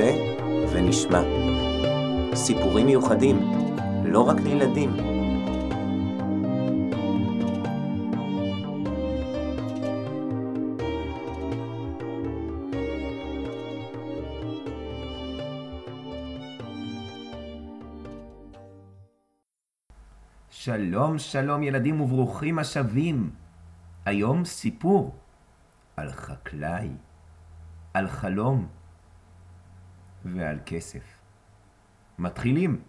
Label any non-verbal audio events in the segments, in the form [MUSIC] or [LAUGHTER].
נעשה ונשמע. סיפורים מיוחדים, לא רק לילדים. שלום, שלום ילדים וברוכים השבים. היום סיפור על חקלאי, על חלום ועל כסף. מתחילים.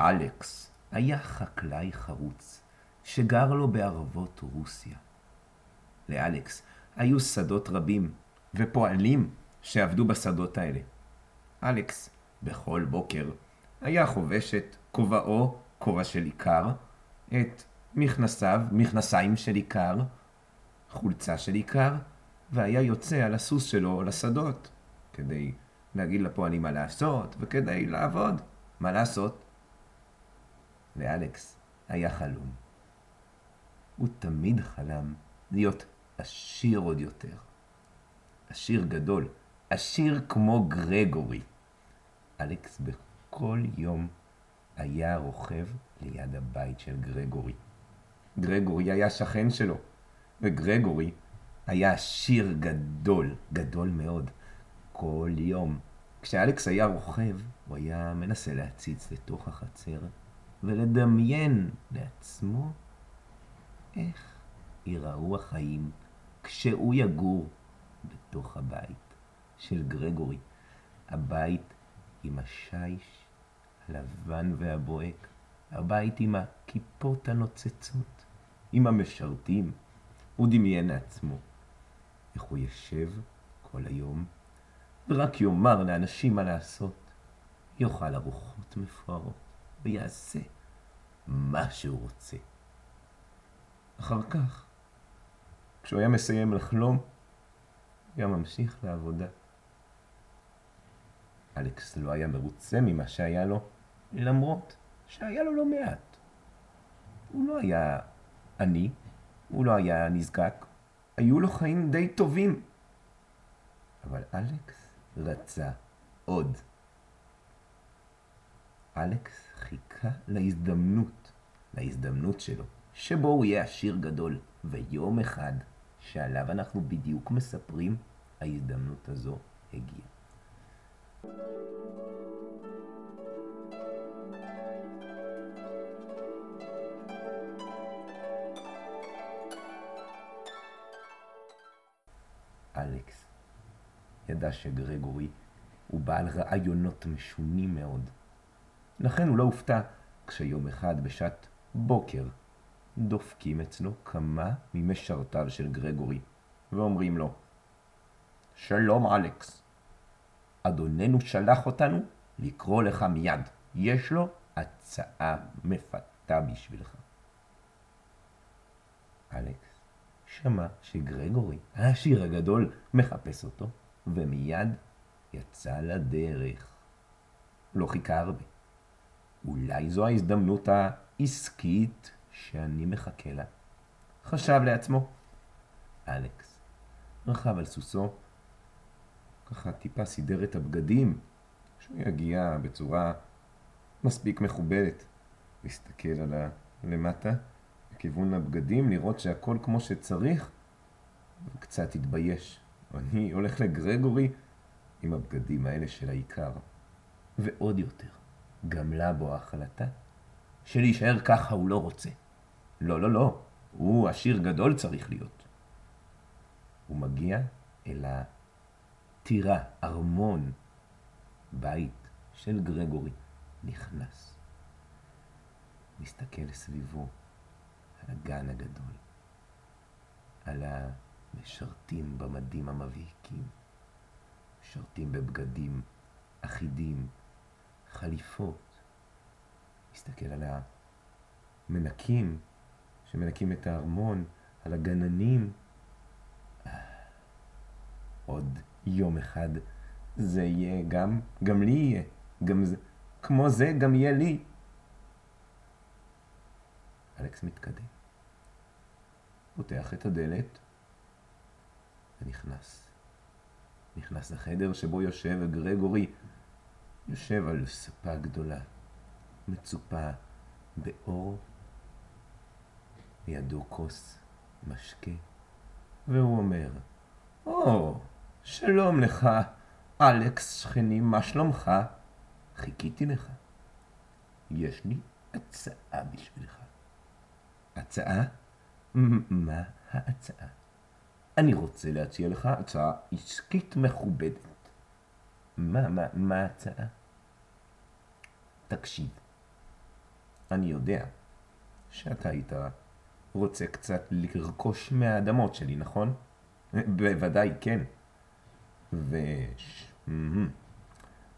אלכס היה חקלאי חרוץ שגר לו בערבות רוסיה. לאלכס היו שדות רבים ופועלים שעבדו בשדות האלה. אלכס בכל בוקר היה חובש את כובעו, כובע של עיקר, את מכנסיו, מכנסיים של עיקר, חולצה של עיקר, והיה יוצא על הסוס שלו לשדות, כדי להגיד לפועלים מה לעשות וכדי לעבוד. מה לעשות? לאלכס היה חלום. הוא תמיד חלם להיות עשיר עוד יותר. עשיר גדול, עשיר כמו גרגורי. אלכס בכל יום היה רוכב ליד הבית של גרגורי. גרגורי היה שכן שלו, וגרגורי היה עשיר גדול, גדול מאוד. כל יום, כשאלכס היה רוכב, הוא היה מנסה להציץ לתוך החצר ולדמיין לעצמו איך ייראו החיים כשהוא יגור בתוך הבית של גרגורי, הבית עם השיש הלבן והבוהק, הבית עם הכיפות הנוצצות, עם המשרתים. הוא דמיין לעצמו איך הוא ישב כל היום ורק יאמר לאנשים מה לעשות, יאכל ארוחות מפוארות. ויעשה מה שהוא רוצה. אחר כך, כשהוא היה מסיים לחלום, היה ממשיך לעבודה. אלכס לא היה מרוצה ממה שהיה לו, למרות שהיה לו לא מעט. הוא לא היה עני, הוא לא היה נזקק, היו לו חיים די טובים. אבל אלכס רצה עוד. אלכס חיכה להזדמנות, להזדמנות שלו, שבו הוא יהיה עשיר גדול, ויום אחד, שעליו אנחנו בדיוק מספרים, ההזדמנות הזו הגיעה. אלכס ידע שגרגורי הוא בעל רעיונות משונים מאוד. לכן הוא לא הופתע כשיום אחד בשעת בוקר דופקים אצלו כמה ממשרתיו של גרגורי ואומרים לו שלום אלכס, אדוננו שלח אותנו לקרוא לך מיד, יש לו הצעה מפתה בשבילך. אלכס שמע שגרגורי, העשיר הגדול, מחפש אותו, ומיד יצא לדרך. לא חיכה הרבה. אולי זו ההזדמנות העסקית שאני מחכה לה. חשב לעצמו. אלכס רכב על סוסו, ככה טיפה סידר את הבגדים, שהוא יגיע בצורה מספיק מכובדת. להסתכל על הלמטה, לכיוון הבגדים, לראות שהכל כמו שצריך, וקצת התבייש. אני הולך לגרגורי עם הבגדים האלה של העיקר. ועוד יותר. גמלה בו ההחלטה שלהישאר ככה הוא לא רוצה. לא, לא, לא, הוא עשיר גדול צריך להיות. הוא מגיע אל הטירה, ארמון, בית של גרגורי, נכנס. מסתכל סביבו על הגן הגדול, על המשרתים במדים המבהיקים, משרתים בבגדים אחידים, חליפות. מסתכל על מנקים, שמנקים את הארמון, על הגננים. עוד יום אחד זה יהיה גם, גם לי יהיה, גם זה, כמו זה גם יהיה לי. אלכס מתקדם, פותח את הדלת ונכנס. נכנס לחדר שבו יושב גרגורי, יושב על ספה גדולה, מצופה באור, לידו כוס משקה, והוא אומר, או, oh, שלום לך, אלכס שכני, מה שלומך? חיכיתי לך. יש לי הצעה בשבילך. הצעה? מה ההצעה? אני רוצה להציע לך הצעה עסקית מכובדת. מה, מה, מה ההצעה? תקשיב, אני יודע שאתה היית רוצה קצת לרכוש מהאדמות שלי, נכון? בוודאי, כן. וש...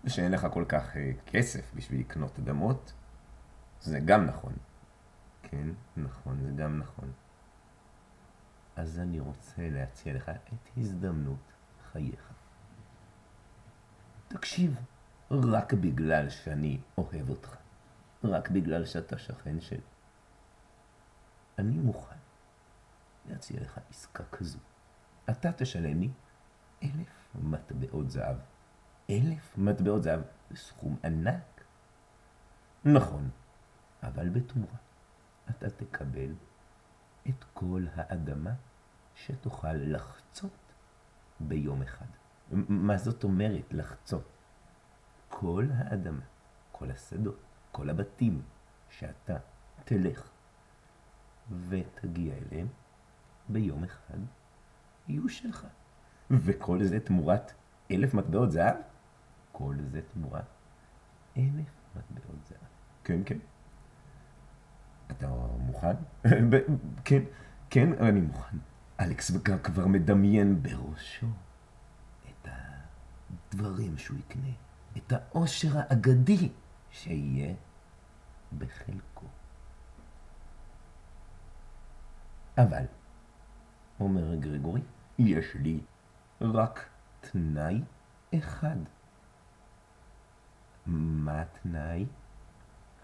ושאין לך כל כך אה, כסף בשביל לקנות אדמות, זה גם נכון. כן, נכון, זה גם נכון. אז אני רוצה להציע לך את הזדמנות חייך. תקשיב, רק בגלל שאני אוהב אותך, רק בגלל שאתה שכן שלי, אני מוכן להציע לך עסקה כזו. אתה תשלם לי אלף מטבעות זהב. אלף מטבעות זהב זה סכום ענק. נכון, אבל בתמורה אתה תקבל את כל האדמה שתוכל לחצות ביום אחד. מה זאת אומרת לחצות? כל האדמה, כל השדות, כל הבתים שאתה תלך ותגיע אליהם ביום אחד יהיו שלך. וכל זה תמורת אלף מטבעות זהב? כל זה תמורת אלף מטבעות זהב. כן, כן. אתה מוכן? כן, כן, אני מוכן. אלכס כבר מדמיין בראשו את הדברים שהוא יקנה, את העושר האגדי שיהיה בחלקו. אבל, אומר גרגורי, יש לי רק תנאי אחד. מה התנאי?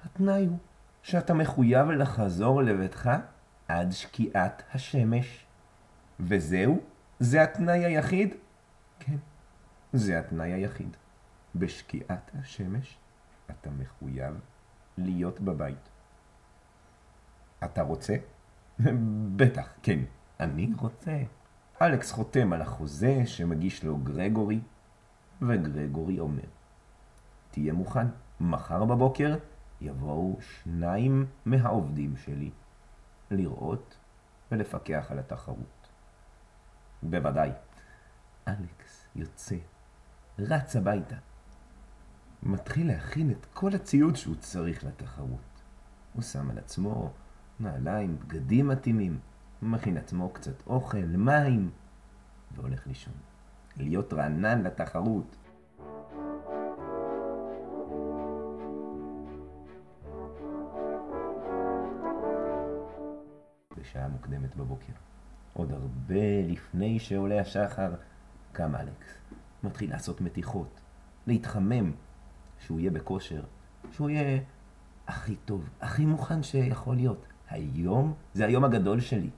התנאי הוא שאתה מחויב לחזור לביתך עד שקיעת השמש. וזהו? זה התנאי היחיד? כן, זה התנאי היחיד. בשקיעת השמש אתה מחויב להיות בבית. אתה רוצה? [LAUGHS] בטח, כן, אני רוצה. אלכס חותם על החוזה שמגיש לו גרגורי, וגרגורי אומר, תהיה מוכן, מחר בבוקר יבואו שניים מהעובדים שלי לראות ולפקח על התחרות. בוודאי. אלכס יוצא, רץ הביתה, מתחיל להכין את כל הציוד שהוא צריך לתחרות. הוא שם על עצמו נעליים, בגדים מתאימים, מכין עצמו קצת אוכל, מים, והולך לישון. להיות רענן לתחרות. בשעה מוקדמת בבוקר. עוד הרבה לפני שעולה השחר, קם אלכס. מתחיל לעשות מתיחות, להתחמם, שהוא יהיה בכושר, שהוא יהיה הכי טוב, הכי מוכן שיכול להיות. היום זה היום הגדול שלי.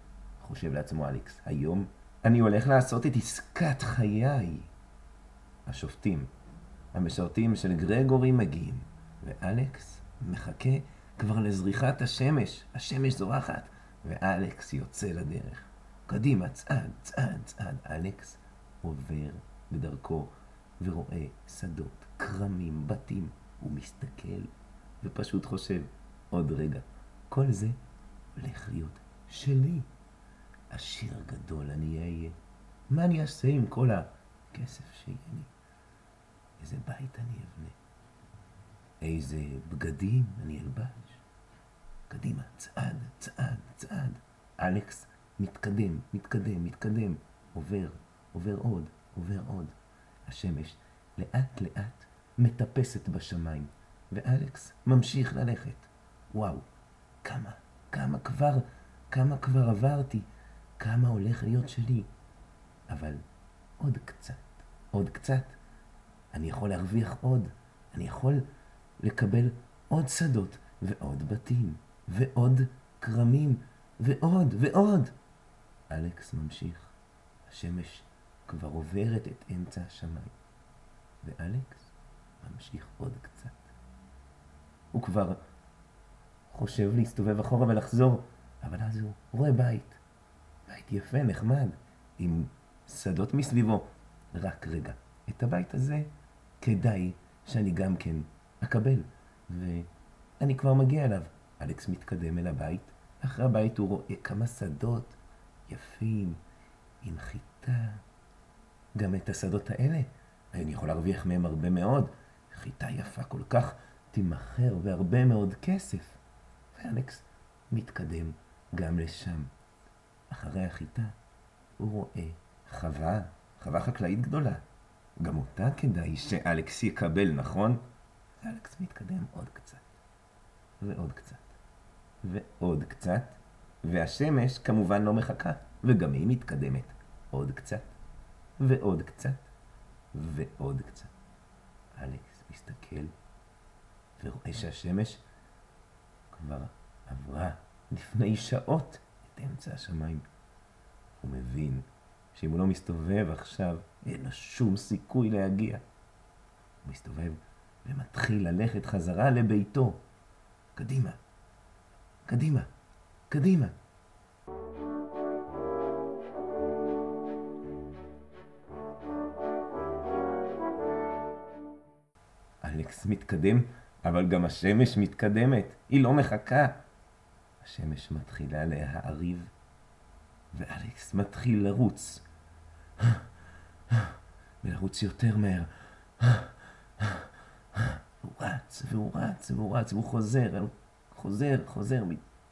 חושב לעצמו אלכס, היום אני הולך לעשות את עסקת חיי. השופטים, המשרתים של גרגורי מגיעים, ואלכס מחכה כבר לזריחת השמש, השמש זורחת, ואלכס יוצא לדרך. קדימה, צעד, צעד, צעד. אלכס עובר בדרכו ורואה שדות, כרמים, בתים. הוא מסתכל ופשוט חושב, עוד רגע, כל זה הולך להיות שלי. עשיר גדול אני אהיה. מה אני אעשה עם כל הכסף שיהיה לי? איזה בית אני אבנה? איזה בגדים אני אלבש? קדימה, צעד, צעד, צעד. אלכס מתקדם, מתקדם, מתקדם, עובר, עובר עוד, עובר עוד. השמש לאט לאט מטפסת בשמיים, ואלכס ממשיך ללכת. וואו, כמה כמה כבר, כמה כבר עברתי, כמה הולך להיות שלי. אבל עוד קצת, עוד קצת, אני יכול להרוויח עוד, אני יכול לקבל עוד שדות ועוד בתים ועוד כרמים ועוד ועוד. אלכס ממשיך. השמש כבר עוברת את אמצע השמיים, ואלכס ממשיך עוד קצת. הוא כבר חושב להסתובב אחורה ולחזור, אבל אז הוא רואה בית. בית יפה, נחמד, עם שדות מסביבו. רק רגע, את הבית הזה כדאי שאני גם כן אקבל, ואני כבר מגיע אליו. אלכס מתקדם אל הבית, אחרי הבית הוא רואה כמה שדות יפים, עם חיטה. גם את השדות האלה, אני יכול להרוויח מהם הרבה מאוד. חיטה יפה כל כך תימכר והרבה מאוד כסף. ואלכס מתקדם גם לשם. אחרי החיטה הוא רואה חווה, חווה חקלאית גדולה. גם אותה כדאי שאלכס יקבל, נכון? ואלכס מתקדם עוד קצת, ועוד קצת, ועוד קצת, והשמש כמובן לא מחכה, וגם היא מתקדמת עוד קצת, ועוד קצת, ועוד קצת. אלכס מסתכל ורואה שהשמש כבר עברה לפני שעות את אמצע השמיים. הוא מבין שאם הוא לא מסתובב עכשיו, אין לו שום סיכוי להגיע. הוא מסתובב ומתחיל ללכת חזרה לביתו. קדימה, קדימה, קדימה. אלכס מתקדם, אבל גם השמש מתקדמת, היא לא מחכה. השמש מתחילה להעריב, ואלכס מתחיל לרוץ. ולרוץ יותר מהר. הוא רץ, והוא רץ, והוא רץ, והוא חוזר, חוזר, חוזר,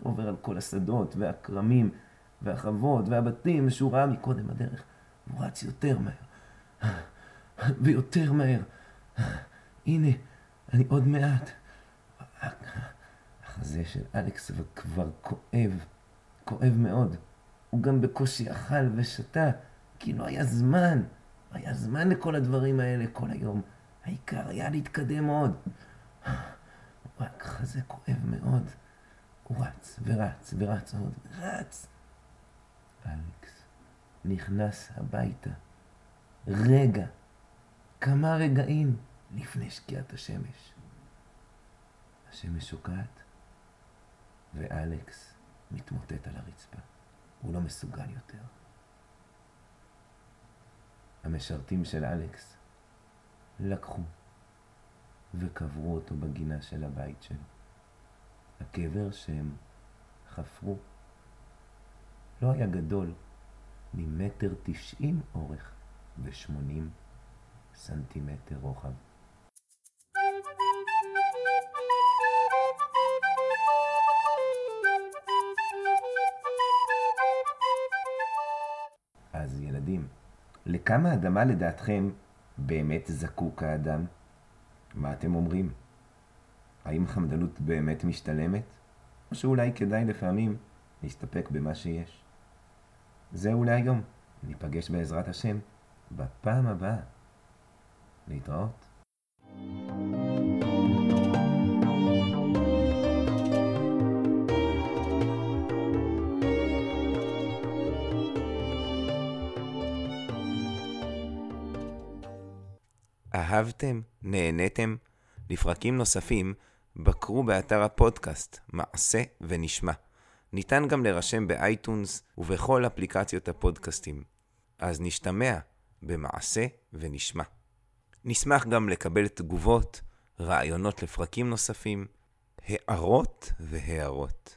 עובר על כל השדות, והכרמים, והחוות, והבתים שהוא ראה מקודם בדרך. הוא רץ יותר מהר, ויותר מהר. הנה, אני עוד מעט. החזה של אלכס כבר כואב, כואב מאוד. הוא גם בקושי אכל ושתה, כי לא היה זמן. היה זמן לכל הדברים האלה כל היום. העיקר היה להתקדם עוד. רק חזה כואב מאוד. הוא רץ ורץ ורץ עוד, רץ. אלכס נכנס הביתה. רגע, כמה רגעים לפני שקיעת השמש. השמש שוקעת, ואלכס מתמוטט על הרצפה. הוא לא מסוגל יותר. המשרתים של אלכס לקחו וקברו אותו בגינה של הבית שלו. הקבר שהם חפרו לא היה גדול ממטר תשעים אורך ושמונים סנטימטר רוחב. לכמה אדמה לדעתכם באמת זקוק האדם? מה אתם אומרים? האם חמדנות באמת משתלמת? או שאולי כדאי לפעמים להסתפק במה שיש? זהו להיום. ניפגש בעזרת השם בפעם הבאה. להתראות. אהבתם? נהניתם? לפרקים נוספים, בקרו באתר הפודקאסט מעשה ונשמע. ניתן גם להירשם באייטונס ובכל אפליקציות הפודקאסטים. אז נשתמע במעשה ונשמע. נשמח גם לקבל תגובות, רעיונות לפרקים נוספים, הערות והערות.